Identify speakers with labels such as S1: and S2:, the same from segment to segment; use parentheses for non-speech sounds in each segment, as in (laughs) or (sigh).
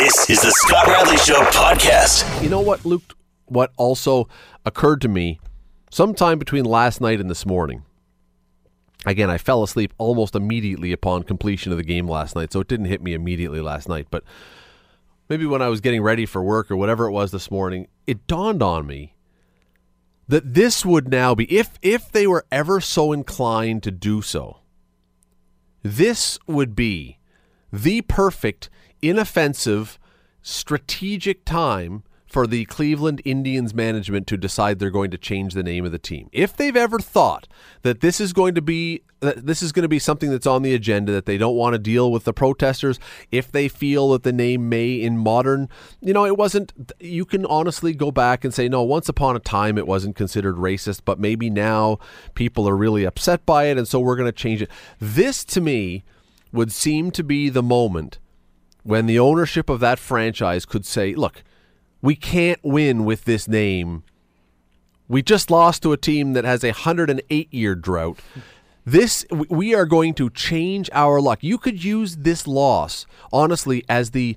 S1: This is the Scott Radley Show podcast.
S2: You know what, Luke? What also occurred to me sometime between last night and this morning. Again, I fell asleep almost immediately upon completion of the game last night, so it didn't hit me immediately last night. But maybe when I was getting ready for work or whatever it was this morning, it dawned on me that this would now be if if they were ever so inclined to do so. This would be the perfect inoffensive strategic time for the Cleveland Indians management to decide they're going to change the name of the team. If they've ever thought that this is going to be that this is going to be something that's on the agenda that they don't want to deal with the protesters, if they feel that the name may in modern, you know, it wasn't you can honestly go back and say no, once upon a time it wasn't considered racist, but maybe now people are really upset by it and so we're going to change it. This to me would seem to be the moment when the ownership of that franchise could say, look, we can't win with this name. We just lost to a team that has a 108 year drought. This we are going to change our luck. You could use this loss honestly as the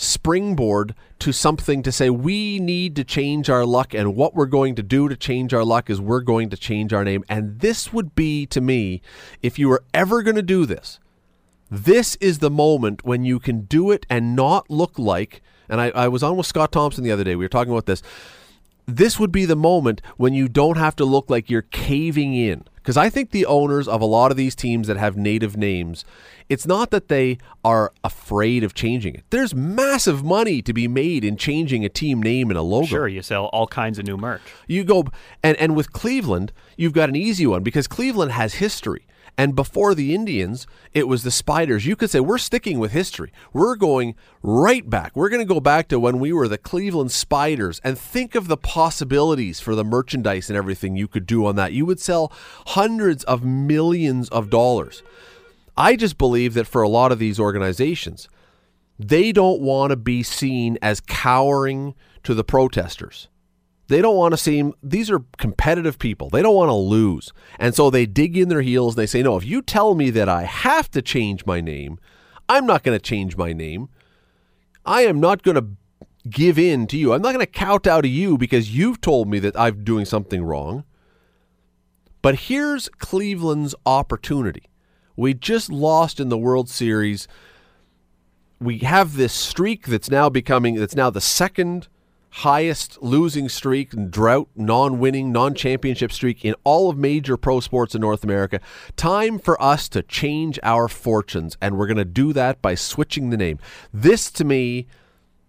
S2: springboard to something to say we need to change our luck and what we're going to do to change our luck is we're going to change our name and this would be to me if you were ever going to do this this is the moment when you can do it and not look like and I, I was on with Scott Thompson the other day. We were talking about this. This would be the moment when you don't have to look like you're caving in. Because I think the owners of a lot of these teams that have native names, it's not that they are afraid of changing it. There's massive money to be made in changing a team name and a logo.
S3: Sure, you sell all kinds of new merch.
S2: You go and and with Cleveland, you've got an easy one because Cleveland has history. And before the Indians, it was the Spiders. You could say, we're sticking with history. We're going right back. We're going to go back to when we were the Cleveland Spiders and think of the possibilities for the merchandise and everything you could do on that. You would sell hundreds of millions of dollars. I just believe that for a lot of these organizations, they don't want to be seen as cowering to the protesters. They don't want to seem, these are competitive people. They don't want to lose. And so they dig in their heels and they say, no, if you tell me that I have to change my name, I'm not going to change my name. I am not going to give in to you. I'm not going to kowtow to you because you've told me that I'm doing something wrong. But here's Cleveland's opportunity. We just lost in the World Series. We have this streak that's now becoming, that's now the second highest losing streak and drought, non winning, non championship streak in all of major pro sports in North America. Time for us to change our fortunes, and we're going to do that by switching the name. This, to me,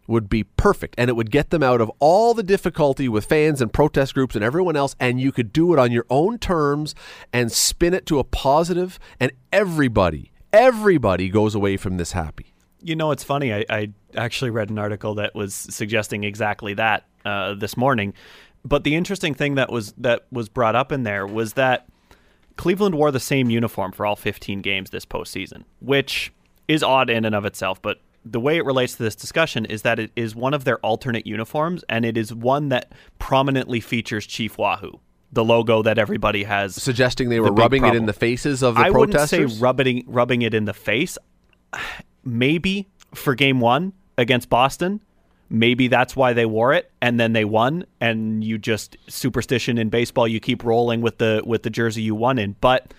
S2: would be perfect, and it would get them out of all the difficulty with fans and protest groups and everyone else, and you could do it on your own terms and spin it to a positive, and everybody, everybody goes away from this happy.
S3: You know, it's funny. I, I actually read an article that was suggesting exactly that uh, this morning. But the interesting thing that was that was brought up in there was that Cleveland wore the same uniform for all 15 games this postseason, which is odd in and of itself. But the way it relates to this discussion is that it is one of their alternate uniforms, and it is one that prominently features Chief Wahoo, the logo that everybody has.
S2: Suggesting they were the rubbing it in the faces of the
S3: I
S2: protesters?
S3: I wouldn't say rubbing, rubbing it in the face. Maybe for game one against Boston. Maybe that's why they wore it, and then they won. And you just superstition in baseball, you keep rolling with the with the jersey you won in. But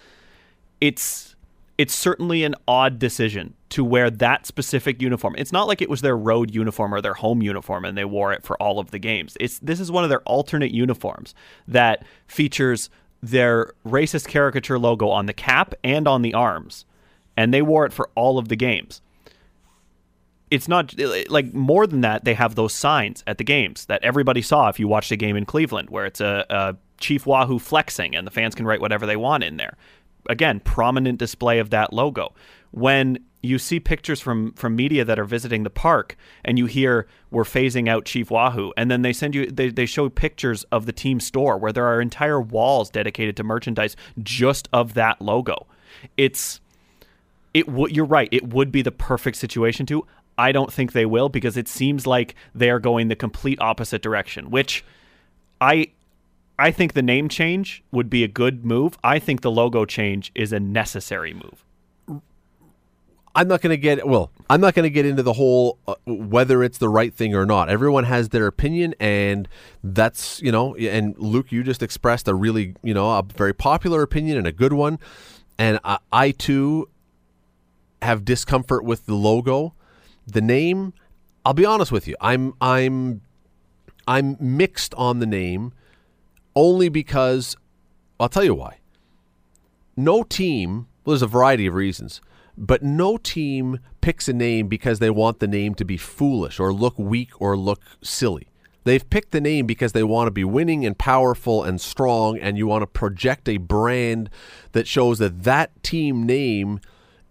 S3: it's it's certainly an odd decision to wear that specific uniform. It's not like it was their road uniform or their home uniform and they wore it for all of the games. It's this is one of their alternate uniforms that features their racist caricature logo on the cap and on the arms. And they wore it for all of the games it's not like more than that. They have those signs at the games that everybody saw if you watched a game in Cleveland, where it's a, a Chief Wahoo flexing, and the fans can write whatever they want in there. Again, prominent display of that logo. When you see pictures from from media that are visiting the park and you hear we're phasing out Chief Wahoo and then they send you they, they show pictures of the team store where there are entire walls dedicated to merchandise just of that logo. It's it you're right, it would be the perfect situation to. I don't think they will because it seems like they are going the complete opposite direction, which I I think the name change would be a good move. I think the logo change is a necessary move.
S2: I'm not going to get well. I'm not going to get into the whole uh, whether it's the right thing or not. Everyone has their opinion, and that's you know. And Luke, you just expressed a really you know a very popular opinion and a good one. And I, I too have discomfort with the logo, the name. I'll be honest with you. I'm I'm I'm mixed on the name, only because I'll tell you why. No team. Well, there's a variety of reasons but no team picks a name because they want the name to be foolish or look weak or look silly. They've picked the name because they want to be winning and powerful and strong, and you want to project a brand that shows that that team name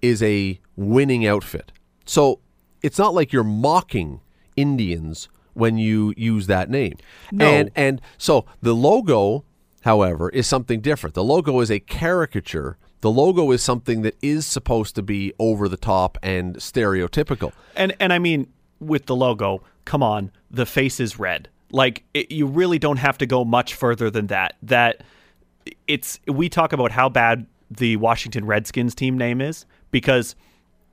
S2: is a winning outfit. So it's not like you're mocking Indians when you use that name.
S3: No.
S2: And and so the logo, however, is something different. The logo is a caricature the logo is something that is supposed to be over the top and stereotypical.
S3: And and I mean with the logo, come on, the face is red. Like it, you really don't have to go much further than that. That it's we talk about how bad the Washington Redskins team name is because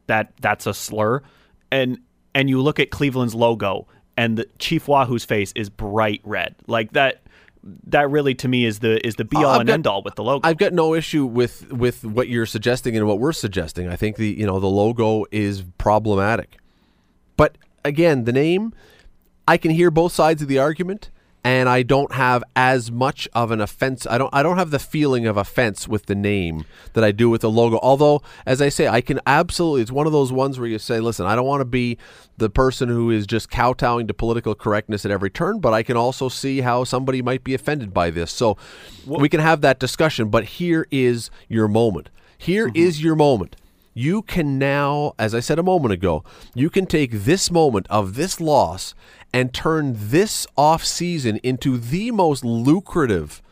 S3: that that's a slur. And and you look at Cleveland's logo and the Chief Wahoo's face is bright red. Like that that really to me is the is the be all
S2: I've
S3: and
S2: got-
S3: end all with the logo.
S2: I've got no issue with with what you're suggesting and what we're suggesting. I think the you know the logo is problematic. But again, the name I can hear both sides of the argument and I don't have as much of an offense. I don't I don't have the feeling of offense with the name that I do with the logo. Although as I say, I can absolutely it's one of those ones where you say, "Listen, I don't want to be the person who is just kowtowing to political correctness at every turn, but I can also see how somebody might be offended by this." So we can have that discussion, but here is your moment. Here mm-hmm. is your moment. You can now, as I said a moment ago, you can take this moment of this loss and turn this off season into the most lucrative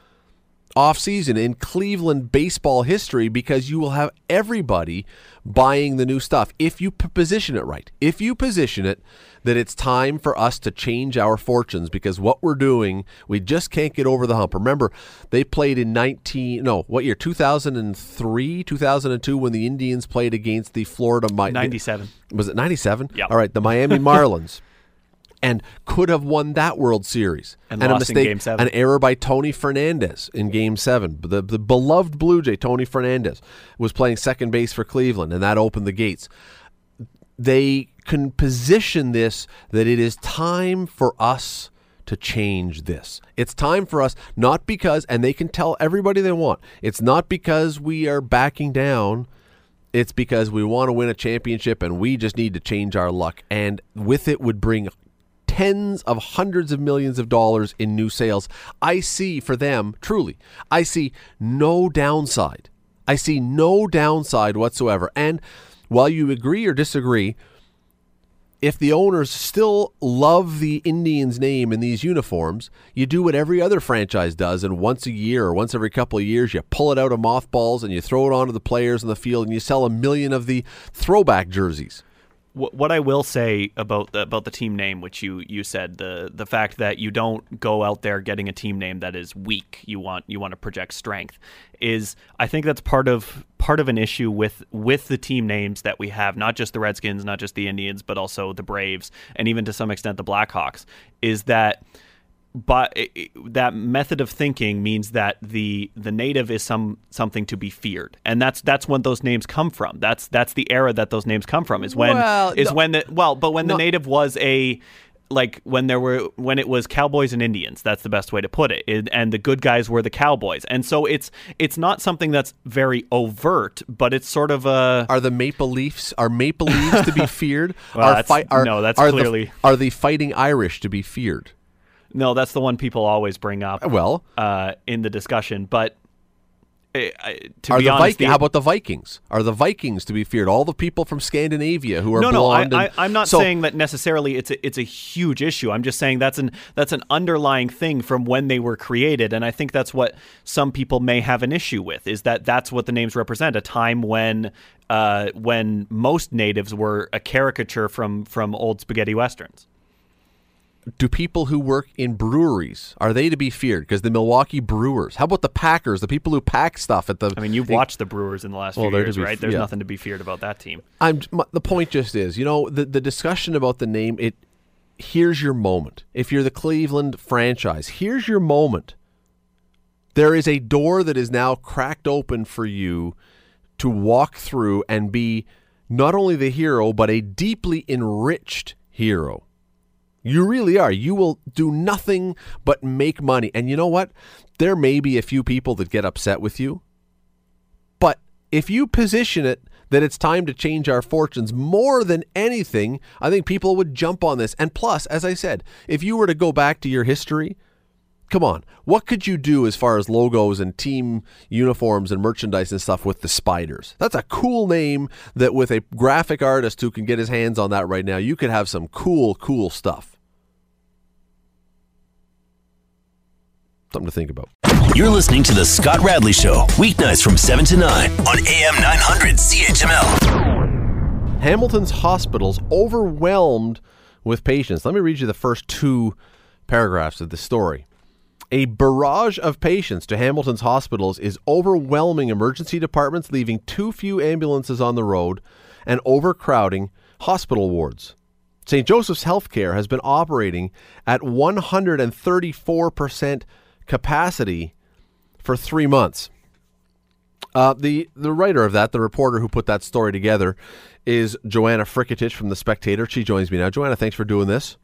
S2: offseason in Cleveland baseball history because you will have everybody buying the new stuff if you p- position it right. If you position it that it's time for us to change our fortunes because what we're doing, we just can't get over the hump. Remember, they played in 19 no, what year? 2003, 2002 when the Indians played against the Florida Mi-
S3: 97.
S2: Was it 97?
S3: Yep.
S2: All right, the Miami Marlins. (laughs) And could have won that World Series.
S3: And
S2: a
S3: lost in
S2: mistake, an error by Tony Fernandez in Game Seven. The, the beloved Blue Jay Tony Fernandez was playing second base for Cleveland, and that opened the gates. They can position this that it is time for us to change this. It's time for us, not because, and they can tell everybody they want. It's not because we are backing down. It's because we want to win a championship and we just need to change our luck. And with it would bring tens of hundreds of millions of dollars in new sales. I see for them, truly, I see no downside. I see no downside whatsoever. And while you agree or disagree, if the owners still love the Indians name in these uniforms, you do what every other franchise does, and once a year or once every couple of years, you pull it out of mothballs and you throw it onto the players in the field, and you sell a million of the throwback jerseys.
S3: What, I will say about the, about the team name, which you you said the the fact that you don't go out there getting a team name that is weak, you want you want to project strength, is I think that's part of part of an issue with with the team names that we have, not just the Redskins, not just the Indians, but also the Braves, and even to some extent the Blackhawks, is that but it- it- that method of thinking means that the the native is some something to be feared, and that's that's when those names come from. That's that's the era that those names come from. Is when
S2: Well,
S3: is
S2: no-
S3: when the well, but when
S2: No.
S3: the native was a like when there were when it was cowboys and indians that's the best way to put it. it and the good guys were the cowboys and so it's it's not something that's very overt but it's sort of a
S2: Are the Maple Leafs are Maple Leafs to be (laughs) feared?
S3: Well,
S2: are
S3: that's-
S2: are,
S3: no, that's
S2: are
S3: clearly-
S2: the, are the Fighting Irish to be feared?
S3: No that's the one people always bring up
S2: Well,
S3: uh, in the discussion but uh, I- to
S2: are
S3: be
S2: the
S3: honest
S2: Viking?
S3: the-
S2: How about the Vikings? Are the Vikings to be feared? All the people from Scandinavia who are
S3: no, no, I,
S2: blonde.
S3: I,
S2: and,
S3: I'm not
S2: so,
S3: saying that necessarily it's a, it's a huge issue. I'm just saying that's an that's an underlying thing from when they were created, and I think that's what some people may have an issue with. Is that that's what the names represent? A time when uh, when most natives were a caricature from from old spaghetti westerns.
S2: Do people who work in breweries are they to be feared? Because the Milwaukee Brewers. How about the Packers? The people who pack stuff at the.
S3: I mean, you've watched the Brewers in the last
S2: Well,
S3: few years,
S2: be-
S3: right? There's
S2: yeah.
S3: nothing to be feared about that team.
S2: I'm m- the point just is, you know, the the discussion about the name. It here's your moment. If you're the Cleveland franchise, here's your moment. There is a door that is now cracked open for you to walk through and be not only the hero but a deeply enriched hero. You really are. You will do nothing but make money. And you know what? There may be a few people that get upset with you. But if you position it that it's time to change our fortunes more than anything, I think people would jump on this. And plus, as I said, if you were to go back to your history, come on, what could you do as far as logos and team uniforms and merchandise and stuff with the Spiders? That's a cool name that with a graphic artist who can get his hands on that right now, you could have some cool, cool stuff. Something to think about.
S1: You're listening to The Scott Radley Show, weeknights from 7 to 9 on AM 900 CHML.
S2: Hamilton's hospitals overwhelmed with patients. Let me read you the first two paragraphs of the story. A barrage of patients to Hamilton's hospitals is overwhelming emergency departments, leaving too few ambulances on the road and overcrowding hospital wards. St. Joseph's Healthcare has been operating at 134% capacity for three months. Uh, the the writer of that, the reporter who put that story together, is Joanna Frketich from the Spectator. She joins me now. Joanna, thanks for doing this.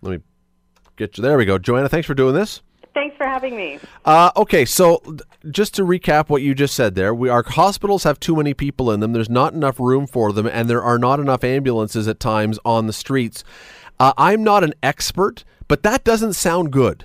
S2: Let me get you. There we go. Joanna, thanks for doing this.
S4: Thanks for having me.
S2: Uh, okay, so just to recap what you just said there, we our hospitals have too many people in them. There's not enough room for them, and there are not enough ambulances at times on the streets. Uh, I'm not an expert, but that doesn't sound good.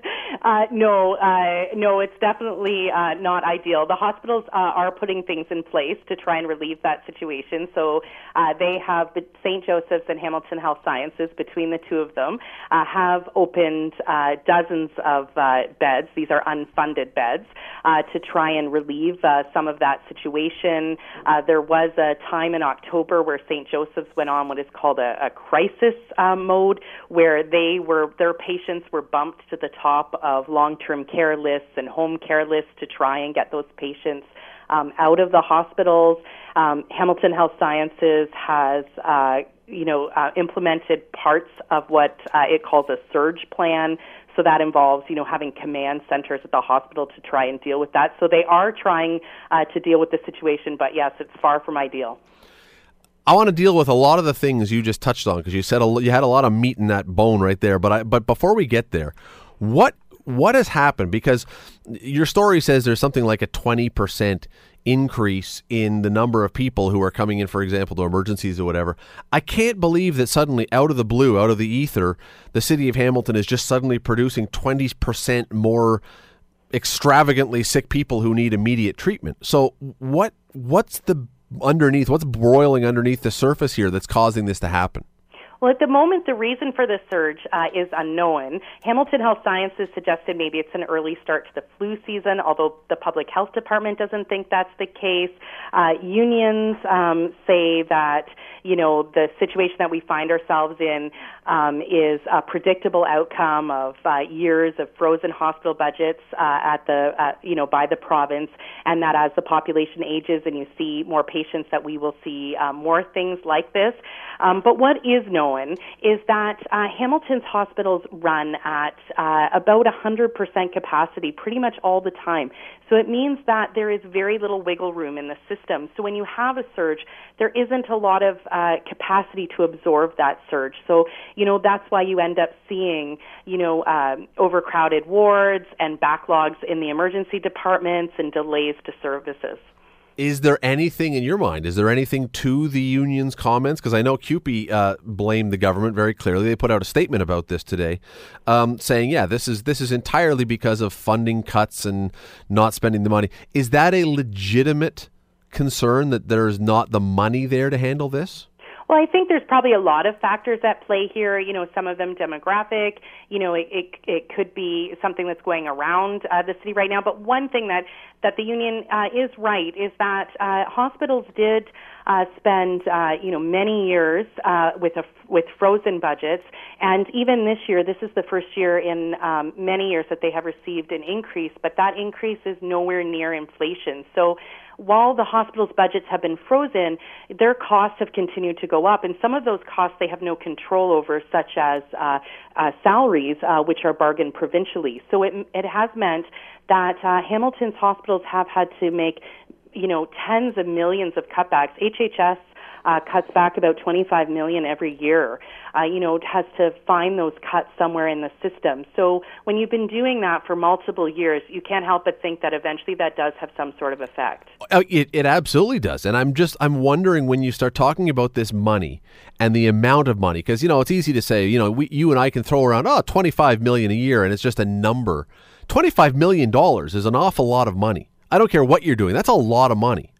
S4: Uh, no, uh, no, it's definitely uh, not ideal. The hospitals uh, are putting things in place to try and relieve that situation. So uh, they have the St. Joseph's and Hamilton Health Sciences, between the two of them, uh, have opened uh, dozens of uh, beds. These are unfunded beds uh, to try and relieve uh, some of that situation. Uh, there was a time in October where St. Joseph's went on what is called a, a crisis uh, mode, where they were their patients were bumped to the top of long-term care lists and home care lists to try and get those patients um, out of the hospitals. Um, Hamilton Health Sciences has, uh, you know, uh, implemented parts of what uh, it calls a surge plan. So that involves, you know, having command centers at the hospital to try and deal with that. So they are trying uh, to deal with the situation, but yes, it's far from ideal.
S2: I want to deal with a lot of the things you just touched on because you said a, you had a lot of meat in that bone right there. But I, but before we get there, what what has happened? Because your story says there's something like a twenty percent increase in the number of people who are coming in, for example, to emergencies or whatever. I can't believe that suddenly, out of the blue, out of the ether, the city of Hamilton is just suddenly producing twenty percent more extravagantly sick people who need immediate treatment. So what what's the underneath what's broiling underneath the surface here that's causing this to happen?
S4: Well, at the moment, the reason for the surge uh, is unknown. Hamilton Health Sciences suggested maybe it's an early start to the flu season, although the public health department doesn't think that's the case. Uh, unions um, say that you know the situation that we find ourselves in um, is a predictable outcome of uh, years of frozen hospital budgets uh, at the uh, you know by the province, and that as the population ages and you see more patients, that we will see uh, more things like this. Um, but what is known is that uh, Hamilton's hospitals run at uh, about 100% capacity pretty much all the time. So it means that there is very little wiggle room in the system. So when you have a surge, there isn't a lot of uh, capacity to absorb that surge. So, you know, that's why you end up seeing, you know, um, overcrowded wards and backlogs in the emergency departments and delays to services.
S2: Is there anything in your mind? Is there anything to the union's comments? Because I know CUPE uh, blamed the government very clearly. They put out a statement about this today, um, saying, "Yeah, this is this is entirely because of funding cuts and not spending the money." Is that a legitimate concern that there's not the money there to handle this?
S4: Well, I think there's probably a lot of factors at play here. You know, some of them demographic. You know, it it, it could be something that's going around uh, the city right now. But one thing that that the union uh, is right is that uh, hospitals did uh, spend uh, you know many years uh, with a with frozen budgets, and even this year, this is the first year in um, many years that they have received an increase, but that increase is nowhere near inflation. So while the hospital's budgets have been frozen, their costs have continued to go up, and some of those costs they have no control over, such as uh, uh, salaries, uh, which are bargained provincially. So it it has meant that uh, Hamilton's hospitals have had to make, you know, tens of millions of cutbacks. HHS uh, cuts back about 25 million every year. Uh, you know, has to find those cuts somewhere in the system. So when you've been doing that for multiple years, you can't help but think that eventually that does have some sort of effect.
S2: Oh, it, it absolutely does. And I'm just, I'm wondering when you start talking about this money and the amount of money, because, you know, it's easy to say, you know, we, you and I can throw around, oh, 25 million a year, and it's just a number. $25 million is an awful lot of money. I don't care what you're doing. That's a lot of money.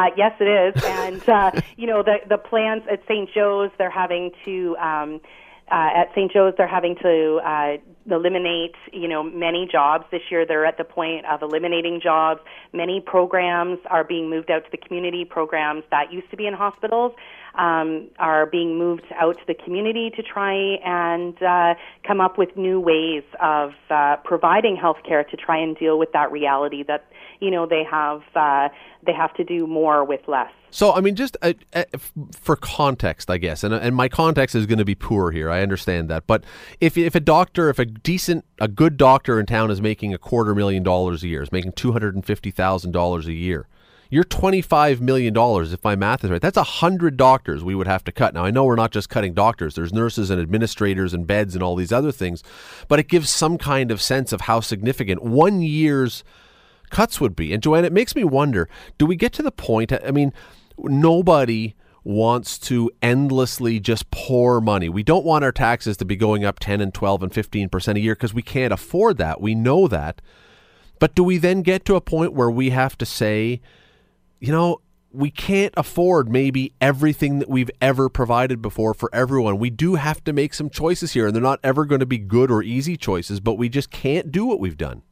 S4: Uh, yes, it is, and uh, you know the the plans at St. Joe's. They're having to um, uh, at St. Joe's. They're having to uh, eliminate you know many jobs this year. They're at the point of eliminating jobs. Many programs are being moved out to the community. Programs that used to be in hospitals um, are being moved out to the community to try and uh, come up with new ways of uh, providing health care to try and deal with that reality that you know they have uh, they have to do more with less.
S2: So, I mean, just uh, uh, for context, I guess, and and my context is going to be poor here. I understand that, but if if a doctor, if a decent, a good doctor in town is making a quarter million dollars a year, is making two hundred and fifty thousand dollars a year, you're twenty five million dollars. If my math is right, that's a hundred doctors we would have to cut. Now, I know we're not just cutting doctors. There's nurses and administrators and beds and all these other things, but it gives some kind of sense of how significant one year's cuts would be. And Joanne, it makes me wonder: Do we get to the point? I mean nobody wants to endlessly just pour money. We don't want our taxes to be going up 10 and 12 and 15% a year because we can't afford that. We know that. But do we then get to a point where we have to say, you know, we can't afford maybe everything that we've ever provided before for everyone. We do have to make some choices here, and they're not ever going to be good or easy choices, but we just can't do what we've done.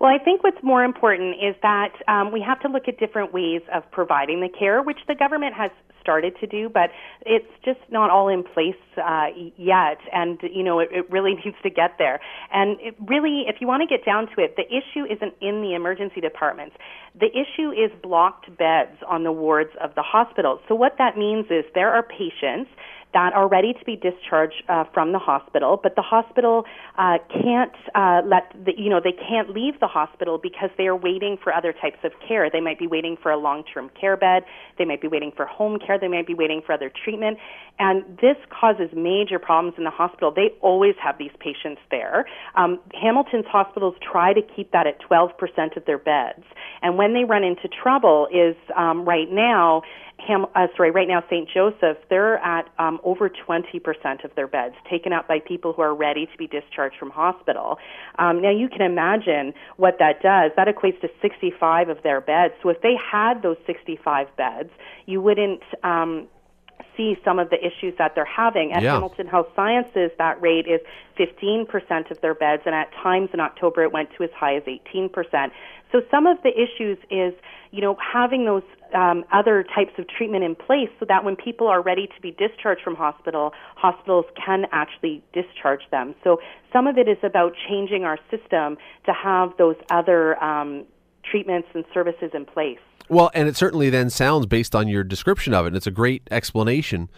S4: Well, I think what's more important is that um, we have to look at different ways of providing the care, which the government has started to do, but it's just not all in place uh, yet. And, you know, it, it really (laughs) needs to get there. And it really, if you want to get down to it, the issue isn't in the emergency departments. The issue is blocked beds on the wards of the hospitals. So what that means is there are patients that are ready to be discharged uh, from the hospital, but the hospital uh, can't uh, let the, you know they can't leave the hospital because they are waiting for other types of care. They might be waiting for a long-term care bed. They might be waiting for home care. They might be waiting for other treatment, and this causes major problems in the hospital. They always have these patients there. Um, Hamilton's hospitals try to keep that at 12% of their beds, and when they run into trouble is um, right now Ham, uh, sorry, right now St. Joseph, they're at um, over 20% of their beds taken up by people who are ready to be discharged from hospital. Um, now you can imagine what that does. That equates to 65 of their beds. So if they had those 65 beds, you wouldn't um, see some of the issues that they're having. At
S2: yeah.
S4: Hamilton Health Sciences, that rate is 15% of their beds, and at times in October it went to as high as 18%. So some of the issues is, you know, having those um, other types of treatment in place so that when people are ready to be discharged from hospital, hospitals can actually discharge them. So some of it is about changing our system to have those other um, treatments and services in place.
S2: Well, and it certainly then sounds based on your description of it, and it's a great explanation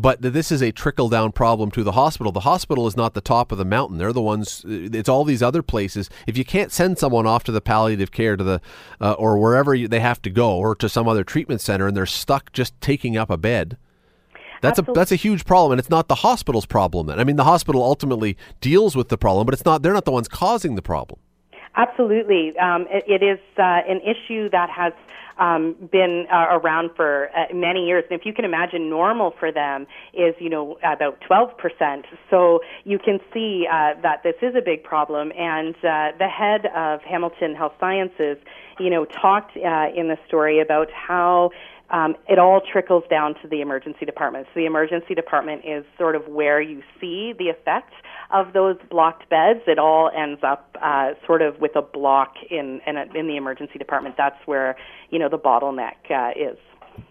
S2: but this is a trickle down problem to the hospital. The hospital is not the top of the mountain. They're the ones. It's all these other places. If you can't send someone off to the palliative care to the uh, or wherever you, they have to go or to some other treatment center, and they're stuck just taking up a bed. That's Absolutely. a that's a huge problem, and it's not the hospital's problem. Then I mean, the hospital ultimately deals with the problem, but it's not. They're not the ones causing the problem.
S4: Absolutely, um, it, it is uh, an issue that has um, been uh, around for uh, many years. And if you can imagine, normal for them is, you know, about 12%. So you can see uh, that this is a big problem. And uh, the head of Hamilton Health Sciences, you know, talked uh, in the story about how um, it all trickles down to the emergency department. So the emergency department is sort of where you see the effect of those blocked beds. It all ends up uh, sort of with a block in in, in the emergency department. That's where you know the bottleneck uh, is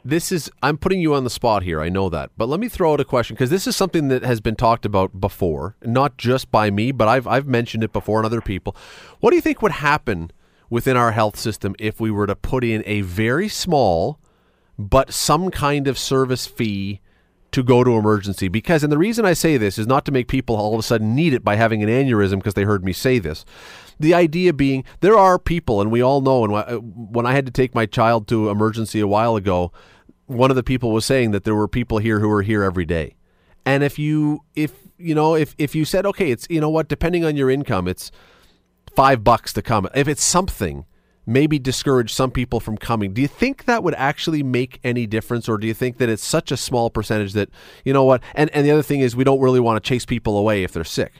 S2: this is I'm putting you on the spot here. I know that, but let me throw out a question because this is something that has been talked about before, not just by me, but I've I've mentioned it before and other people. What do you think would happen within our health system if we were to put in a very small but some kind of service fee to go to emergency because and the reason I say this is not to make people all of a sudden need it by having an aneurysm because they heard me say this the idea being there are people, and we all know, and when I had to take my child to emergency a while ago, one of the people was saying that there were people here who were here every day. And if you, if, you know, if, if you said, okay, it's, you know what, depending on your income, it's five bucks to come. If it's something, maybe discourage some people from coming. Do you think that would actually make any difference, or do you think that it's such a small percentage that you know what? And and the other thing is, we don't really want to chase people away if they're sick.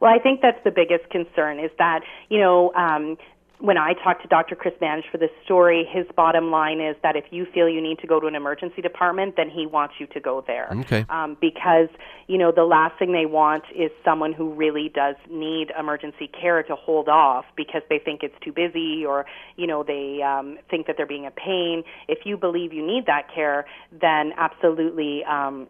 S4: Well, I think that's the biggest concern is that, you know, um, when I talked to Dr. Chris Manish for this story, his bottom line is that if you feel you need to go to an emergency department, then he wants you to go there.
S2: Okay.
S4: Um, because, you know, the last thing they want is someone who really does need emergency care to hold off because they think it's too busy or, you know, they um, think that they're being a pain. If you believe you need that care, then absolutely. Um,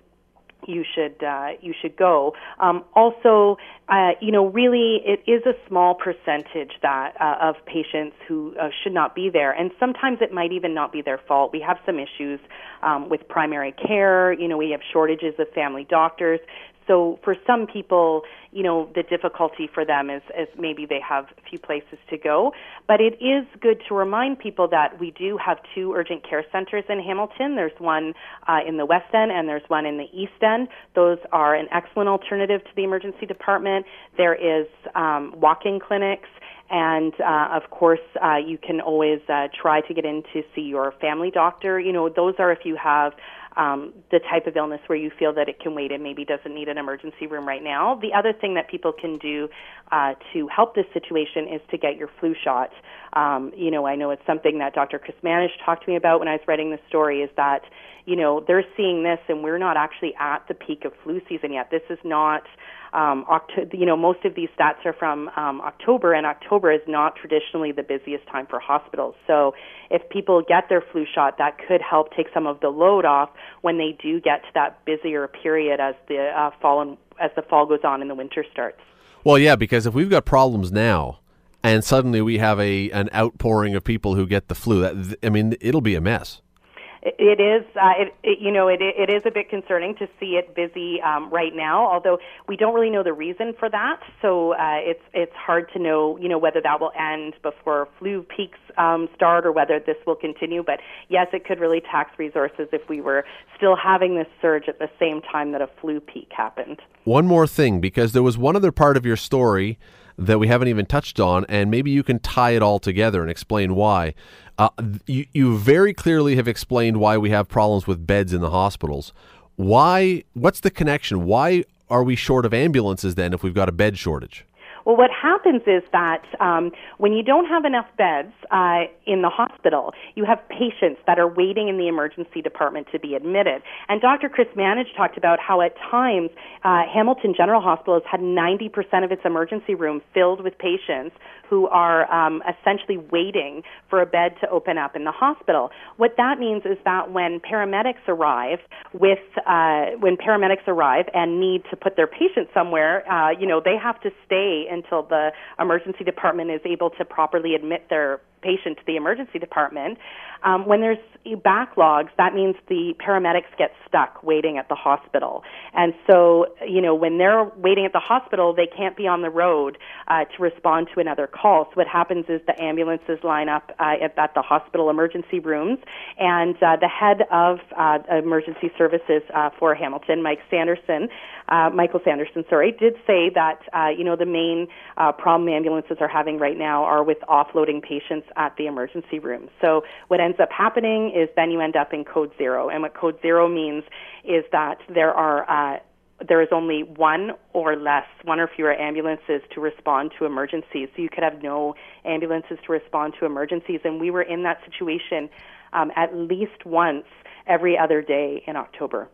S4: you should uh, you should go. Um, also, uh, you know, really, it is a small percentage that uh, of patients who uh, should not be there, and sometimes it might even not be their fault. We have some issues um, with primary care. You know, we have shortages of family doctors. So for some people, you know, the difficulty for them is, is maybe they have few places to go. But it is good to remind people that we do have two urgent care centers in Hamilton. There's one uh, in the West End and there's one in the East End. Those are an excellent alternative to the emergency department. There is um, walk-in clinics. And uh, of course, uh, you can always uh, try to get in to see your family doctor. You know, those are if you have um, the type of illness where you feel that it can wait and maybe doesn't need an emergency room right now. The other thing that people can do uh, to help this situation is to get your flu shot. Um, you know, I know it's something that Dr. Chris Manish talked to me about when I was writing the story. Is that you know they're seeing this and we're not actually at the peak of flu season yet. This is not um, you know, most of these stats are from um, October, and October is not traditionally the busiest time for hospitals. So, if people get their flu shot, that could help take some of the load off when they do get to that busier period as the uh, fall and, as the fall goes on and the winter starts.
S2: Well, yeah, because if we've got problems now, and suddenly we have a an outpouring of people who get the flu, that I mean, it'll be a mess
S4: it is, uh, it, it, you know, it, it is a bit concerning to see it busy um, right now. Although we don't really know the reason for that, so uh, it's it's hard to know, you know, whether that will end before flu peaks um, start or whether this will continue. But yes, it could really tax resources if we were still having this surge at the same time that a flu peak happened.
S2: One more thing, because there was one other part of your story that we haven't even touched on, and maybe you can tie it all together and explain why. Uh, you, you very clearly have explained why we have problems with beds in the hospitals. Why? What's the connection? Why are we short of ambulances then if we've got a bed shortage?
S4: Well, what happens is that um, when you don't have enough beds uh, in the hospital, you have patients that are waiting in the emergency department to be admitted. And Dr. Chris Manage talked about how at times uh, Hamilton General Hospital has had 90% of its emergency room filled with patients who are um, essentially waiting for a bed to open up in the hospital. What that means is that when paramedics arrive with uh, when paramedics arrive and need to put their patient somewhere, uh, you know they have to stay until the emergency department is able to properly admit their patient to the emergency department. Um, when there's backlogs, that means the paramedics get stuck waiting at the hospital. And so, you know, when they're waiting at the hospital, they can't be on the road uh, to respond to another call. So what happens is the ambulances line up uh, at, at the hospital emergency rooms, and uh, the head of uh, emergency services uh, for Hamilton, Mike Sanderson, uh, Michael Sanderson, sorry, did say that you know the main problem ambulances are having right now are with offloading patients at the emergency room. So what ends up happening is then you end up in code zero, and what code zero means is that there are uh, there is only one or less, one or fewer ambulances to respond to emergencies. So you could have no ambulances to respond to emergencies, and we were in that situation um, at least once every other day in October.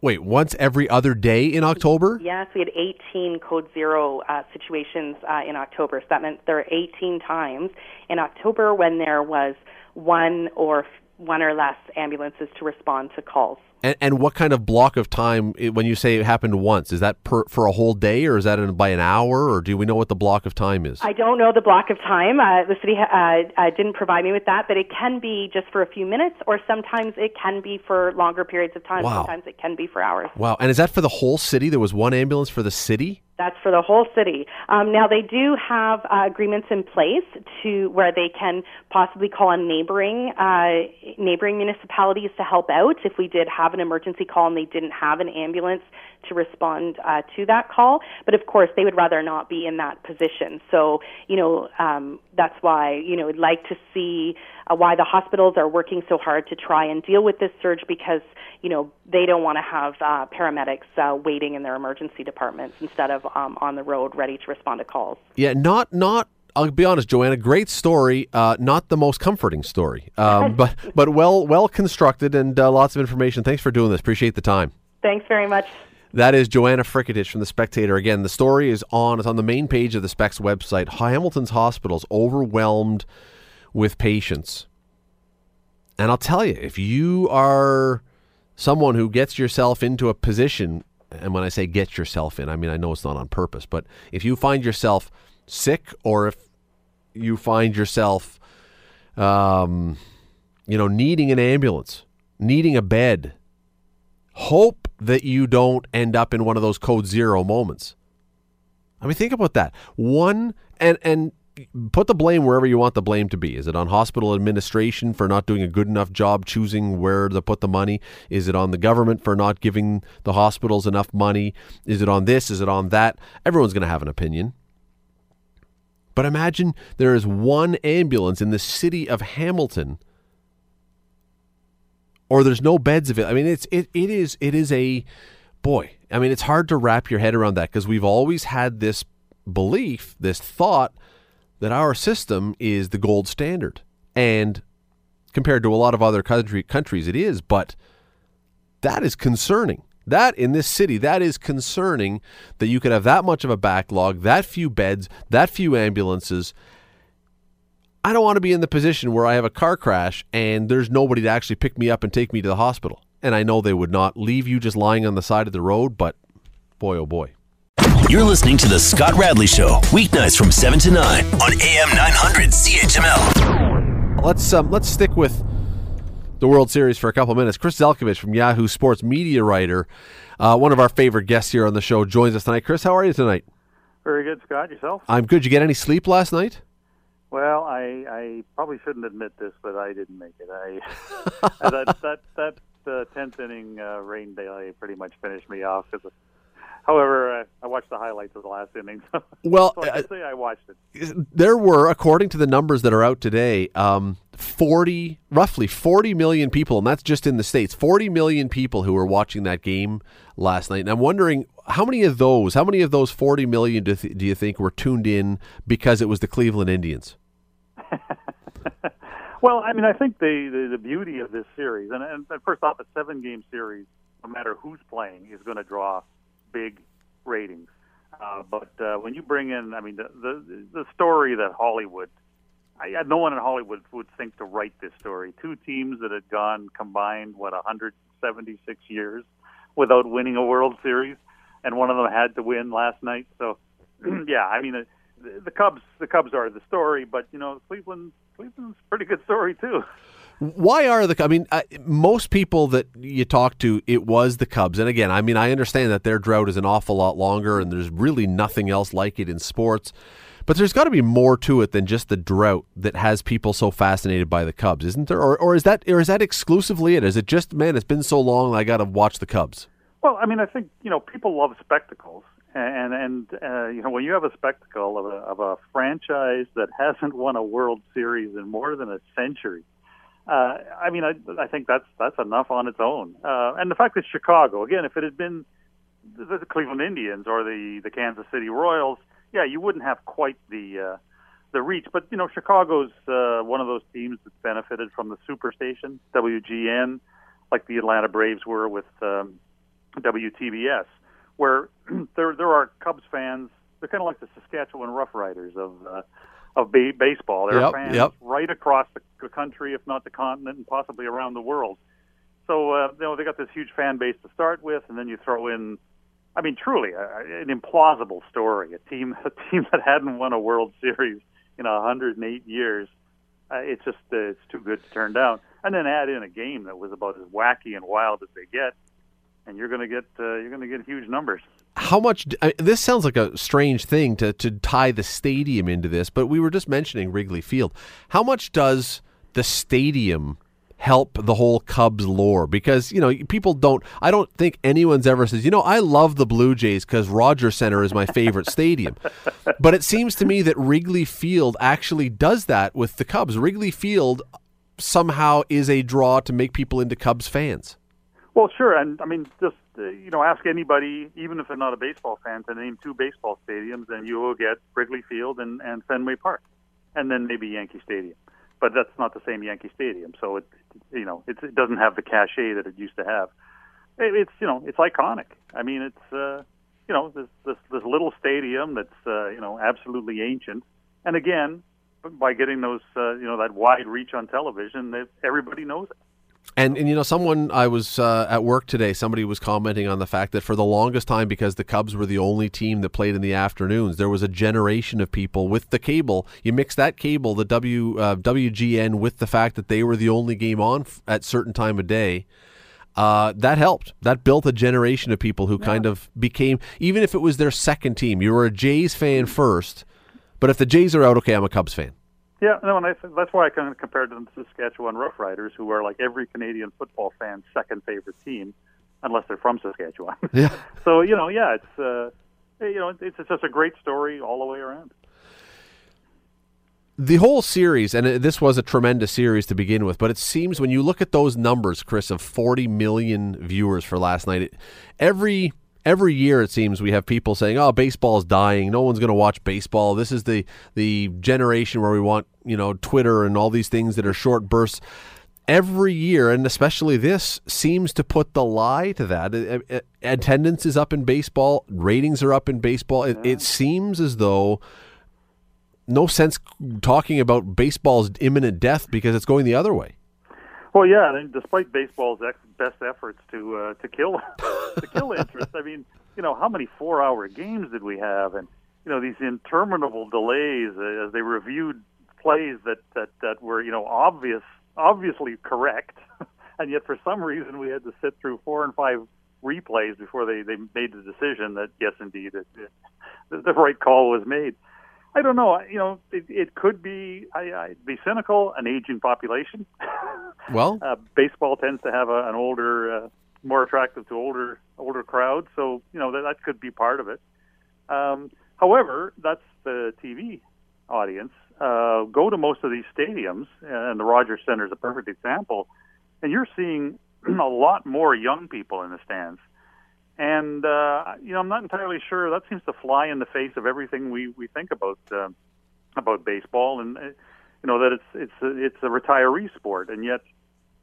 S2: Wait, once every other day in October?
S4: Yes, we had 18 code zero uh, situations uh, in October. So that meant there were 18 times in October when there was one or one or less ambulances to respond to calls.
S2: And, and what kind of block of time, when you say it happened once, is that per, for a whole day or is that in, by an hour or do we know what the block of time is?
S4: I don't know the block of time. Uh, the city uh, uh, didn't provide me with that, but it can be just for a few minutes or sometimes it can be for longer periods of time.
S2: Wow.
S4: Sometimes it can be for hours.
S2: Wow. And is that for the whole city? There was one ambulance for the city?
S4: That's for the whole city. Um, now they do have uh, agreements in place to where they can possibly call on neighboring uh, neighboring municipalities to help out if we did have an emergency call and they didn't have an ambulance to respond uh, to that call. But of course, they would rather not be in that position. So you know um, that's why you know we'd like to see uh, why the hospitals are working so hard to try and deal with this surge because you know they don't want to have uh, paramedics uh, waiting in their emergency departments instead of um, on the road ready to respond to calls.
S2: Yeah, not not. I'll be honest, Joanna. Great story. Uh, not the most comforting story, um, (laughs) but but well well constructed and uh, lots of information. Thanks for doing this. Appreciate the time.
S4: Thanks very much.
S2: That is Joanna Frketich from the Spectator. Again, the story is on. It's on the main page of the Specs website. Hamilton's hospitals overwhelmed with patients, and I'll tell you, if you are someone who gets yourself into a position, and when I say get yourself in, I mean I know it's not on purpose, but if you find yourself sick or if you find yourself, um, you know, needing an ambulance, needing a bed, hope that you don't end up in one of those code zero moments. I mean, think about that. One and and put the blame wherever you want the blame to be. Is it on hospital administration for not doing a good enough job choosing where to put the money? Is it on the government for not giving the hospitals enough money? Is it on this? Is it on that? Everyone's going to have an opinion. But imagine there is one ambulance in the city of Hamilton or there's no beds it. I mean, it's it, it is it is a boy. I mean, it's hard to wrap your head around that because we've always had this belief, this thought that our system is the gold standard. And compared to a lot of other country, countries, it is. But that is concerning. That in this city, that is concerning that you could have that much of a backlog, that few beds, that few ambulances. I don't want to be in the position where I have a car crash and there's nobody to actually pick me up and take me to the hospital. And I know they would not leave you just lying on the side of the road, but boy, oh boy.
S1: You're listening to The Scott Radley Show, weeknights from 7 to 9 on AM 900 CHML.
S2: Let's um, let's stick with the World Series for a couple minutes. Chris Zelkovich from Yahoo Sports media writer, uh, one of our favorite guests here on the show, joins us tonight. Chris, how are you tonight?
S5: Very good, Scott. Yourself?
S2: I'm good. Did you get any sleep last night?
S5: Well, I, I probably shouldn't admit this, but I didn't make it. I (laughs) that that that uh, tenth inning uh, rain delay pretty much finished me off. However, uh, I watched the highlights of the last inning. So, (laughs)
S2: Well,
S5: so I
S2: uh,
S5: say I watched it.
S2: there were, according to the numbers that are out today, um, 40, roughly 40 million people, and that's just in the States, 40 million people who were watching that game last night. And I'm wondering how many of those, how many of those 40 million do, th- do you think were tuned in because it was the Cleveland Indians? (laughs)
S5: Well, I mean, I think the, the, the beauty of this series, and, and first off, a seven game series, no matter who's playing, is going to draw big ratings. Uh, but uh, when you bring in, I mean, the, the the story that Hollywood, I, no one in Hollywood would think to write this story. Two teams that had gone combined what 176 years without winning a World Series, and one of them had to win last night. So, (clears throat) yeah, I mean, the, the Cubs, the Cubs are the story, but you know, Cleveland, Cleveland's a pretty good story too.
S2: Why are the? I mean, uh, most people that you talk to, it was the Cubs. And again, I mean, I understand that their drought is an awful lot longer, and there's really nothing else like it in sports. But there's got to be more to it than just the drought that has people so fascinated by the Cubs, isn't there? Or, or is that, or is that exclusively it? Is it just, man, it's been so long, I got to watch the Cubs?
S5: Well, I mean, I think you know people love spectacles, and and uh, you know when you have a spectacle of a of a franchise that hasn't won a World Series in more than a century, uh, I mean, I I think that's that's enough on its own. Uh, and the fact that Chicago, again, if it had been the, the Cleveland Indians or the the Kansas City Royals, yeah, you wouldn't have quite the uh, the reach. But you know, Chicago's uh, one of those teams that benefited from the superstation WGN, like the Atlanta Braves were with um, WTBS, where (clears throat) there there are Cubs fans. They're kind of like the Saskatchewan Roughriders of uh, of ba- baseball. There
S2: Yep,
S5: are fans
S2: yep.
S5: right across the, the country, if not the continent, and possibly around the world. So uh, you know they got this huge fan base to start with, and then you throw in, I mean, truly a, an implausible story. A team, (laughs) a team that hadn't won a World Series in 108 years. Uh, it's just uh, it's too good to turn down. And then add in a game that was about as wacky and wild as they get, and you're going to get uh, you're going to get huge numbers.
S2: how much I this sounds like a strange thing to to tie the stadium into this but we were just mentioning Wrigley Field. How much does the stadium help the whole Cubs lore? Because you know people don't I don't think anyone's ever says you know I love the Blue Jays cuz Rogers Center is my favorite stadium. (laughs) But it seems to me that Wrigley Field actually does that with the Cubs. Wrigley Field somehow is a draw to make people into Cubs fans
S5: Well, sure, and I mean, just uh, you know, ask anybody, even if they're not a baseball fan, to name two baseball stadiums, and you will get Wrigley Field and, and Fenway Park, and then maybe Yankee Stadium. But that's not the same Yankee Stadium, so it, you know, it's, it doesn't have the cachet that it used to have. It, it's you know, it's iconic. I mean, it's uh, you know, this this this little stadium that's uh, you know absolutely ancient, and again, by getting those uh, you know that wide reach on television, everybody knows it.
S2: And, and you know, someone I was uh, at work today. Somebody was commenting on the fact that for the longest time, because the Cubs were the only team that played in the afternoons, there was a generation of people with the cable. You mix that cable, the W uh, WGN, with the fact that they were the only game on f- at certain time of day. Uh, that helped. That built a generation of people who kind of became, even if it was their second team. You were a Jays fan first, but if the Jays are out, okay, I'm a Cubs fan.
S5: Yeah, no, and I, that's why I kind of compared them to the Saskatchewan Roughriders, who are like every Canadian football fan's second favorite team, unless they're from Saskatchewan. (laughs)
S2: Yeah.
S5: so you know, yeah, it's uh, you know, it's, it's just a great story all the way around.
S2: the whole series, and this was a tremendous series to begin with, but it seems when you look at those numbers, Chris, of 40 million viewers for last night, it, every every year it seems we have people saying, "Oh, baseball's dying. No one's going to watch baseball. This is the the generation where we want you know Twitter and all these things that are short bursts." Every year, and especially this, seems to put the lie to that. Attendance is up in baseball. Ratings are up in baseball. It, it seems as though no sense talking about baseball's imminent death because it's going the other way.
S5: Well, yeah, and despite baseball's ex- best efforts to uh, to kill to (laughs) kill interest, I mean, you know, how many four-hour games did we have, and you know, these interminable delays uh, as they reviewed plays that that that were you know obvious obviously correct, (laughs) and yet for some reason we had to sit through four and five replays before they they made the decision that yes, indeed, it, it, the, the right call was made. I don't know. You know, it, it could be. I, I'd be cynical. An aging population. (laughs)
S2: Well,
S5: uh, baseball tends to have a, an older, uh, more attractive to older older crowd. So you know that that could be part of it. Um, however, that's the TV audience. Uh, go to most of these stadiums, and the Rogers Center is a perfect example. And you're seeing (clears throat) a lot more young people in the stands. And uh, you know, I'm not entirely sure. That seems to fly in the face of everything we we think about uh, about baseball, and uh, you know that it's it's a, it's a retiree sport, and yet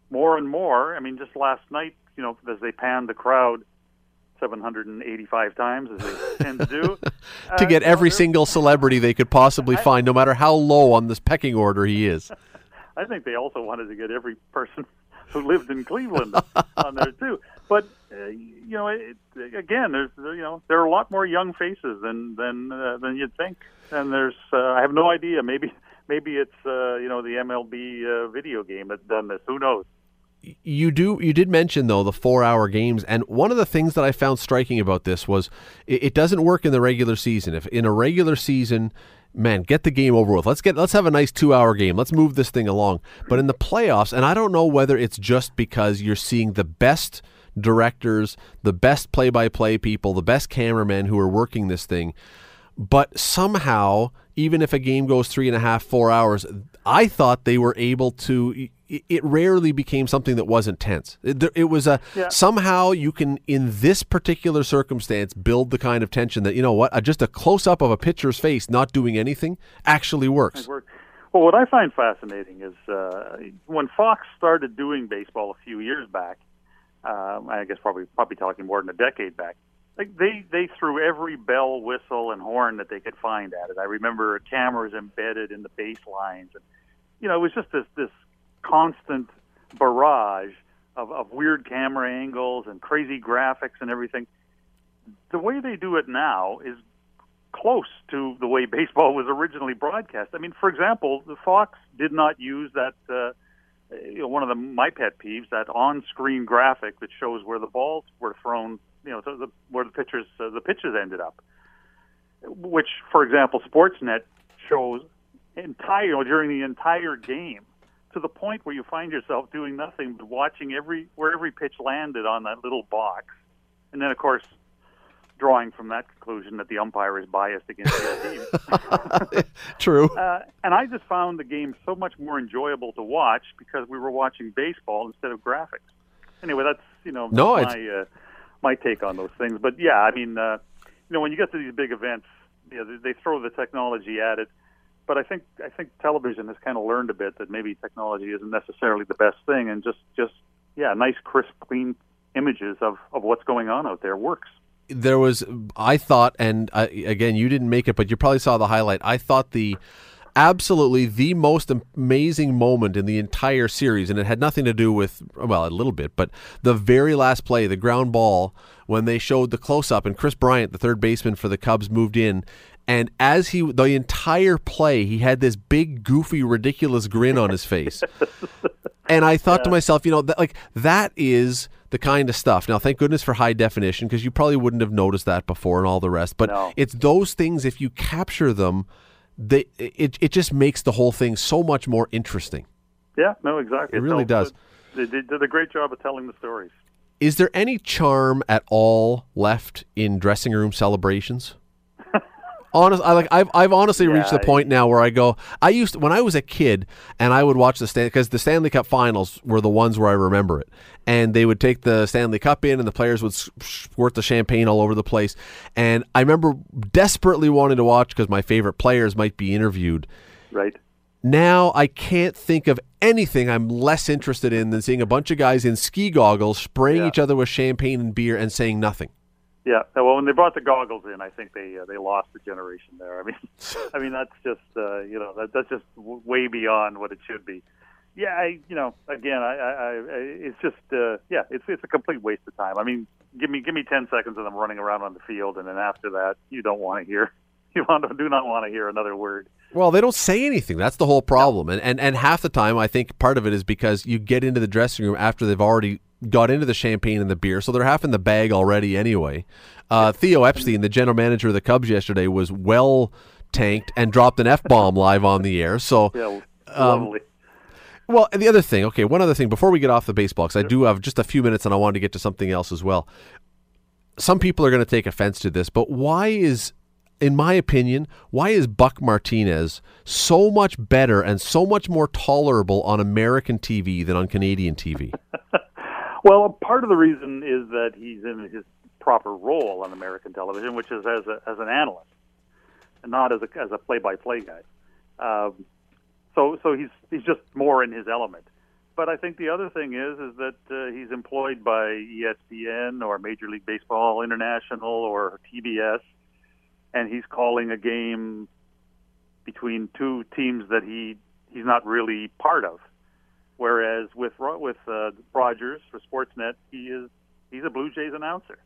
S5: more and more. I mean, just last night, you know, as they panned the crowd 785 times, as they (laughs) tend to do,
S2: to
S5: uh,
S2: get
S5: you know,
S2: every single celebrity they could possibly find, no matter how low on this pecking order he is. (laughs)
S5: I think they also wanted to get every person (laughs) who lived in Cleveland on there too. But uh, you know, it, again, there's you know there are a lot more young faces than than uh, than you'd think, and there's uh, I have no idea. Maybe maybe it's uh, you know the MLB uh, video game that's done this. Who knows?
S2: You do. You did mention though the four-hour games, and one of the things that I found striking about this was it, it doesn't work in the regular season. If in a regular season, man, get the game over with. Let's get let's have a nice two-hour game. Let's move this thing along. But in the playoffs, and I don't know whether it's just because you're seeing the best directors, the best play-by-play people, the best cameramen who are working this thing. But somehow, even if a game goes three and a half, four hours, I thought they were able to. It rarely became something that wasn't tense. It, it was a
S5: Yeah.
S2: somehow you can, in this particular circumstance, build the kind of tension that you know what, just a close up of a pitcher's face not doing anything actually works.
S5: Well, what I find fascinating is uh, when Fox started doing baseball a few years back. Um, I guess probably probably talking more than a decade back. Like they they threw every bell, whistle, and horn that they could find at it. I remember cameras embedded in the baselines, and you know it was just this this constant barrage of, of weird camera angles and crazy graphics and everything. The way they do it now is close to the way (laughs) baseball was originally broadcast. I mean, for example, the Fox did not use that. Uh, you know, one of the my pet peeves that on-screen graphic that shows where the balls were thrown. You know, the, where the pitchers uh, the pitches ended up. Which, for example, Sportsnet shows entire you know, during the entire game to the point where you find yourself doing nothing but watching every where every pitch landed on that little box, and then of course drawing from that conclusion that the umpire is biased against the team. (laughs)
S2: True.
S5: Uh, and I just found the game so much more enjoyable to watch because we were watching baseball instead of graphics. Anyway, that's you know
S2: No,
S5: my uh, my take on those things. But yeah, I mean, uh, you know, when you get to these big events, you know, they, they throw the technology at it. But I think I think television has kind of learned a bit that maybe technology isn't necessarily the best thing, and just just yeah, nice, crisp, clean images of of what's going on out there works.
S2: There was I thought, and uh, again, you didn't make it, but you probably saw the highlight. I thought the absolutely the most amazing moment in the entire series, and it had nothing to do with well, a little bit, but the very last play, the ground ball, when they showed the close up, and Kris Bryant, the third baseman for the Cubs, moved in. And as he, the entire play, he had this big, goofy, ridiculous grin on his face. (laughs) And I thought to myself, you know, that, like that is the kind of stuff. Now, thank goodness for high definition because you probably wouldn't have noticed that before and all the rest. But
S5: No.
S2: it's those things. If you capture them, they it it just makes the whole thing so much more interesting.
S5: Yeah, no, exactly.
S2: It really does.
S5: They, they did a great job of telling the stories.
S2: Is there any charm at all left in dressing room celebrations? Honest, I like. I've I've honestly reached the point now where I go. I used to, when I was a kid, and I would watch the stand because the Stanley Cup Finals were the ones where I remember it, and they would take the Stanley Cup in, and the players would squirt the champagne all over the place, and I remember desperately wanting to watch because my favorite players might be interviewed.
S5: Right.
S2: Now I can't think of anything I'm less interested in than seeing a bunch of guys in ski goggles spraying
S5: Yeah.
S2: each other with champagne and beer and saying nothing.
S5: Yeah. Well, when they brought the goggles in, I think they uh, they lost a generation there. I mean, (laughs) I mean that's just uh, you know that, that's just w- way beyond what it should be. Yeah, I you know again I, I, I it's just uh, yeah it's it's a complete waste of time. I mean, give me give me ten seconds of them running around on the field, and then after that you don't want to hear (laughs) you want to, do not want to hear another word.
S2: Well, they don't say anything. That's the whole problem. And, and and half the time, I think part of it is because you get into the dressing room after they've already got into the champagne and the beer, so they're half in the bag already anyway. Uh, Theo Epstein, the general manager of the Cubs yesterday, was well tanked and dropped an f bomb live on the air. So (laughs)
S5: Yeah,
S2: Um,
S5: lovely.
S2: Well, and the other thing, okay, one other thing before we get off the baseball, because I do have just a few minutes and I wanted to get to something else as well. Some people are going to take offense to this, but why is, in my opinion, why is Buck Martinez so much better and so much more tolerable on American TV than on Canadian TV? (laughs)
S5: Well, part of the reason is that he's in his proper role on American television, which is as a, as an analyst, and not as a as a play by play guy. Um, so so he's he's just more in his element. But I think the other thing is is that uh, he's employed by ESPN or Major League Baseball International or TBS, and he's calling a game between two teams that he he's not really part of. Whereas with with uh, Rogers for Sportsnet, he is he's a Blue Jays announcer,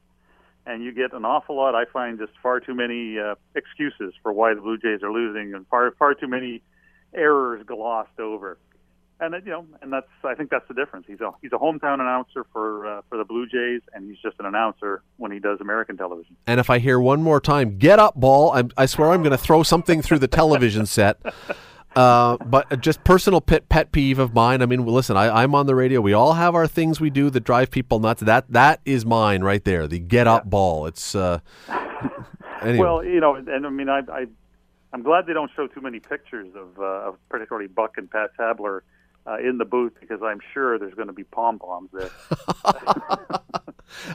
S5: and you get an awful lot. I find just far too many uh, excuses for why the Blue Jays are losing, and far far too many errors glossed over. And it, you know, and that's I think that's the difference. He's a he's a hometown announcer for uh, for the Blue Jays, and he's just an announcer when he does American television.
S2: And if I hear one more time, get up, ball, I'm, I swear I'm going to throw something through the television set. Uh, but just personal pet, pet peeve of mine. I mean, listen, I, I'm on the radio. We all have our things we do that drive people nuts. That that is mine right there. The get up ball. It's uh, (laughs) anyway.
S5: Well, you know, and I mean, I, I I'm glad they don't show too many pictures of, uh, of particularly Buck and Pat Tabler uh, in the booth because I'm sure there's going to be pom poms there. (laughs) (laughs)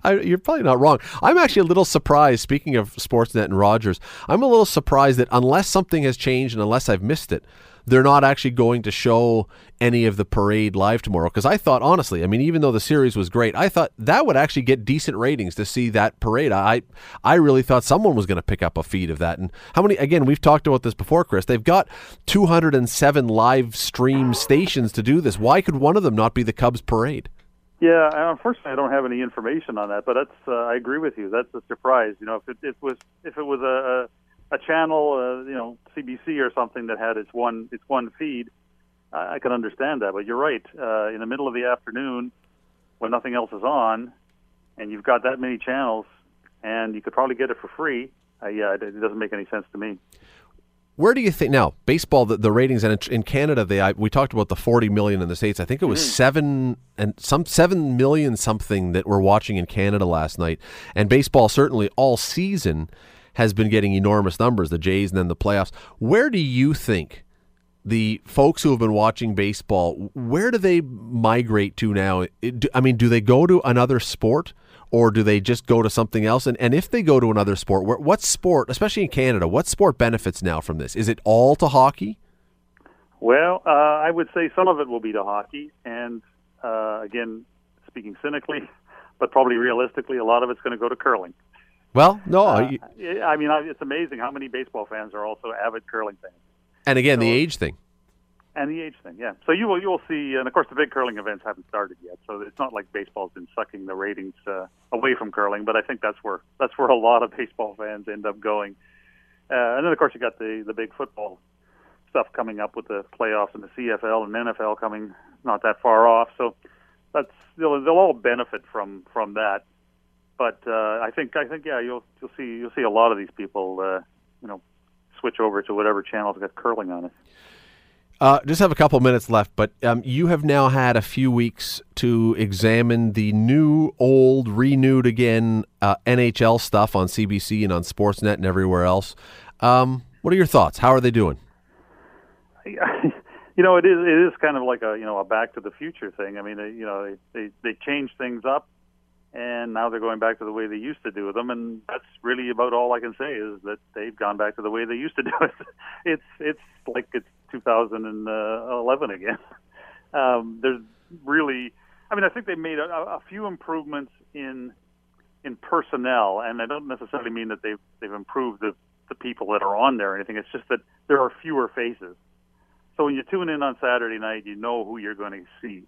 S2: I, you're probably not wrong. I'm actually a little surprised. Speaking of Sportsnet and Rogers, I'm a little surprised that unless something has changed and unless I've missed it, they're not actually going to show any of the parade live tomorrow. Because I thought, honestly, I mean, even though the series was great, I thought that would actually get decent ratings to see that parade. I I really thought someone was going to pick up a feed of that. And how many? Again, we've talked about this before, Chris. They've got 207 live stream stations to do this. Why could one of them not be the Cubs parade?
S5: Yeah, unfortunately, I don't have any information on that, but that's uh, I agree with you. That's a surprise. You know, if it, it was if it was a a channel, uh, you know, CBC or something that had its one its one feed, I, I can understand that. But you're right. Uh, in the middle of the afternoon, when nothing else is on, and you've got that many channels, and you could probably get it for free. Uh, yeah, it, it doesn't make any sense to me.
S2: Where do you think now baseball the, the ratings and in Canada they I, we talked about the 40 million in the states. I think it was mm-hmm. 7 and some 7 million something that we're watching in Canada last night. And baseball certainly all season has been getting enormous numbers the Jays and then the playoffs. Where do you think the folks who have been watching baseball where do they migrate to now? I mean do they go to another sport or do they just go to something else? And, and if they go to another sport, what sport, especially in Canada, what sport benefits now from this? Is it all to hockey?
S5: Well, uh, I would say some of it will be to hockey, and uh, again, speaking cynically, (laughs) but probably realistically, a lot of it's going to go to curling.
S2: Well, no, uh,
S5: I mean, it's amazing how many baseball fans are also avid curling fans.
S2: And again, so, the age thing.
S5: And the age thing, yeah. So you will you will see, and of course the big curling events haven't started yet, so it's not like baseball's been sucking the ratings uh, away from curling. But I think that's where that's where a lot of baseball fans end up going. Uh, and then of course you got the the big football stuff coming up with the playoffs and the CFL and NFL coming not that far off. So that's they'll, they'll all benefit from from that. But uh, I think I think yeah you'll you'll see you'll see a lot of these people uh, you know switch over to whatever channel's got curling on it.
S2: Uh, just have a couple minutes left, but um, you have now had a few weeks to examine the new, old, renewed again uh, NHL stuff on CBC and on Sportsnet and everywhere else. Um, what are your thoughts? How are they doing? (laughs)
S5: You know, it is it is kind of like a you know a Back to the Future thing. I mean, they, you know, they they, they change things up, and now they're going back to the way they used to do them, and that's really about all I can say is that they've gone back to the way they used to do it. (laughs) It's it's like it's 2011 again. (laughs) Um, there's really, I mean, I think they made a, a few improvements in in personnel, and I don't necessarily mean that they've they've improved the the people that are on there or anything. It's just that there are fewer faces. So when you tune in on Saturday night, you know who you're going to see,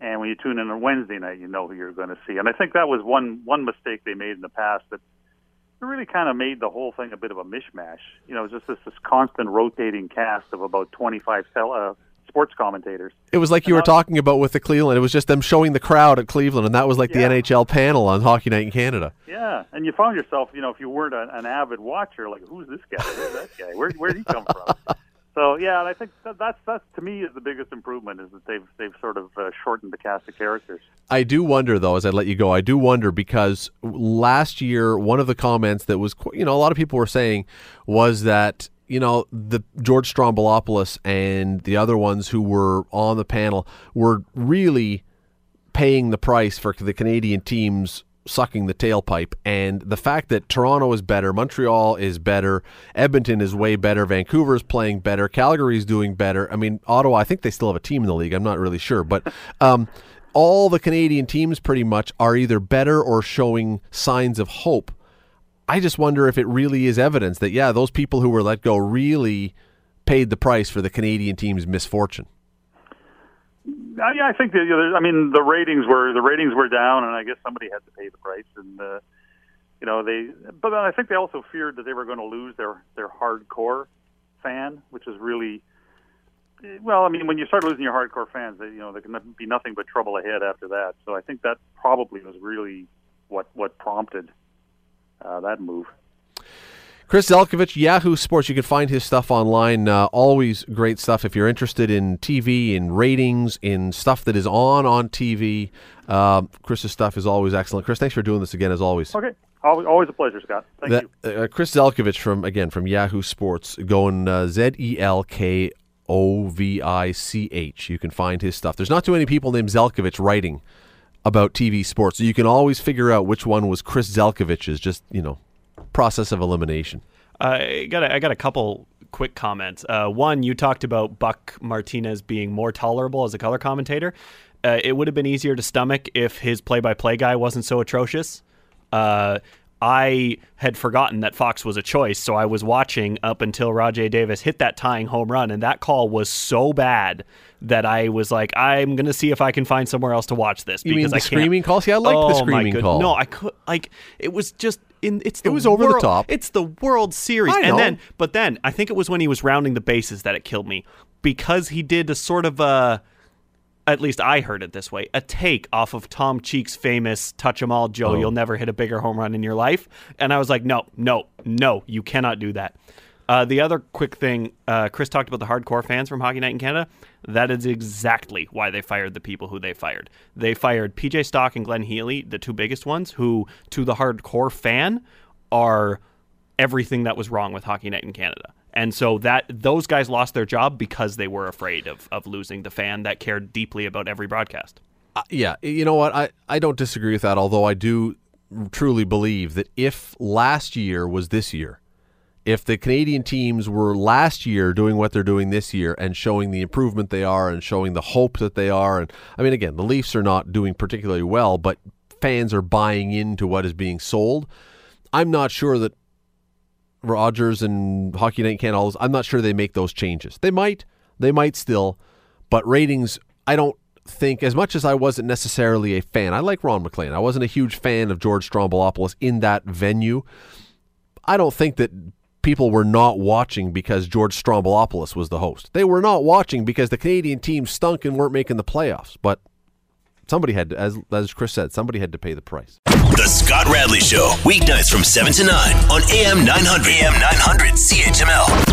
S5: and when you tune in on Wednesday night, you know who you're going to see. And I think that was one one mistake they made in the past that it really kind of made the whole thing a bit of a mishmash. You know, it was just this, this constant rotating cast of about 25 tel- uh, sports commentators.
S2: It was like you were talking about with the Cleveland. It was just them showing the crowd at Cleveland, and that was like yeah. the NHL panel on Hockey Night in Canada.
S5: Yeah, and you found yourself, you know, if you weren't a, an avid watcher, like, who's this guy? Who's that guy? Where where did he come from? (laughs) So yeah, I think that that's that's to me is the biggest improvement is that they've they've sort of uh, shortened the cast of characters.
S2: I do wonder though, as I let you go, I do wonder because last year one of the comments that was you know a lot of people were saying was that you know the George Stroumboulopoulos and the other ones who were on the panel were really paying the price for the Canadian teams sucking the tailpipe. And the fact that Toronto is better, Montreal is better, Edmonton is way better, Vancouver is playing better, Calgary is doing better. I mean, Ottawa, I think they still have a team in the league. I'm not really sure. But (laughs) um, all the Canadian teams pretty much are either better or showing signs of hope. I just wonder if it really is evidence that, yeah, those people who were let go really paid the price for the Canadian team's misfortune.
S5: Uh, yeah, I think that. You know, I mean, the ratings were the ratings were down, and I guess somebody had to pay the price. And uh, you know, they. But I think they also feared that they were going to lose their their hardcore fan, which is really. Well, I mean, when you start losing your hardcore fans, you know there can be nothing but trouble ahead after that. So I think that probably was really what what prompted uh, that move.
S2: Chris Zelkovich, Yahoo Sports. You can find his stuff online. Uh, always great stuff. If you're interested in TV, in ratings, in stuff that is on on TV, uh, Chris's stuff is always excellent. Chris, thanks for doing this again, as always.
S5: Okay. Always, always a pleasure, Scott. Thank
S2: That,
S5: you.
S2: uh, Chris Zelkovich from again from Yahoo Sports going uh, Z E L K O V I C H. You can find his stuff. There's not too many people named Zelkovich writing about TV sports, so you can always figure out which one was Chris Zelkovich's. Just you know, process of elimination.
S3: I got a, I got a couple quick comments. Uh, one, you talked about Buck Martinez being more tolerable as a color commentator. Uh, it would have been easier to stomach if his play-by-play guy wasn't so atrocious. Uh, I had forgotten that Fox was a choice, so I was watching up until Rajay Davis hit that tying home run, and that call was so bad that I was like, I'm gonna see if I can find somewhere else to watch this.
S2: You mean
S3: because
S2: the
S3: I can't-
S2: screaming call? See, I like the
S3: Oh, my
S2: screaming call.
S3: No, I could like it was just in. It's the
S2: was over the top.
S3: It's the World Series,
S2: I know.
S3: and then but then I think it was when he was rounding the bases that it killed me because he did a sort of a. At least I heard it this way: a take off of Tom Cheek's famous "Touch 'Em All, Joe.
S2: Oh.
S3: You'll never hit a bigger home run in your life." And I was like, "No, no, no! You cannot do that." Uh, the other quick thing, uh, Chris talked about the hardcore fans from Hockey Night in Canada. That is exactly why they fired the people who they fired. They fired PJ Stock and Glenn Healy, the two biggest ones, who, to the hardcore fan, are everything that was wrong with Hockey Night in Canada. And so that those guys lost their job because they were afraid of, of losing the fan that cared deeply about every broadcast.
S2: Uh, yeah, you know what? I, I don't disagree with that, although I do truly believe that if last year was this year, if the Canadian teams were last year doing what they're doing this year and showing the improvement they are and showing the hope that they are, and I mean, again, the Leafs are not doing particularly well, but fans are buying into what is being sold. I'm not sure that Rogers and Hockey Night all I'm not sure they make those changes. They might, they might still, but ratings, I don't think, as much as I wasn't necessarily a fan, I like Ron MacLean. I wasn't a huge fan of George Stroumboulopoulos in that venue. I don't think that people were not watching because George Stroumboulopoulos was the host. They were not watching because the Canadian team stunk and weren't making the playoffs. But somebody had to, as, as Chris said, somebody had to pay the price.
S1: The Scott Radley Show, weeknights from 7 to 9 on AM 900. AM 900 CHML.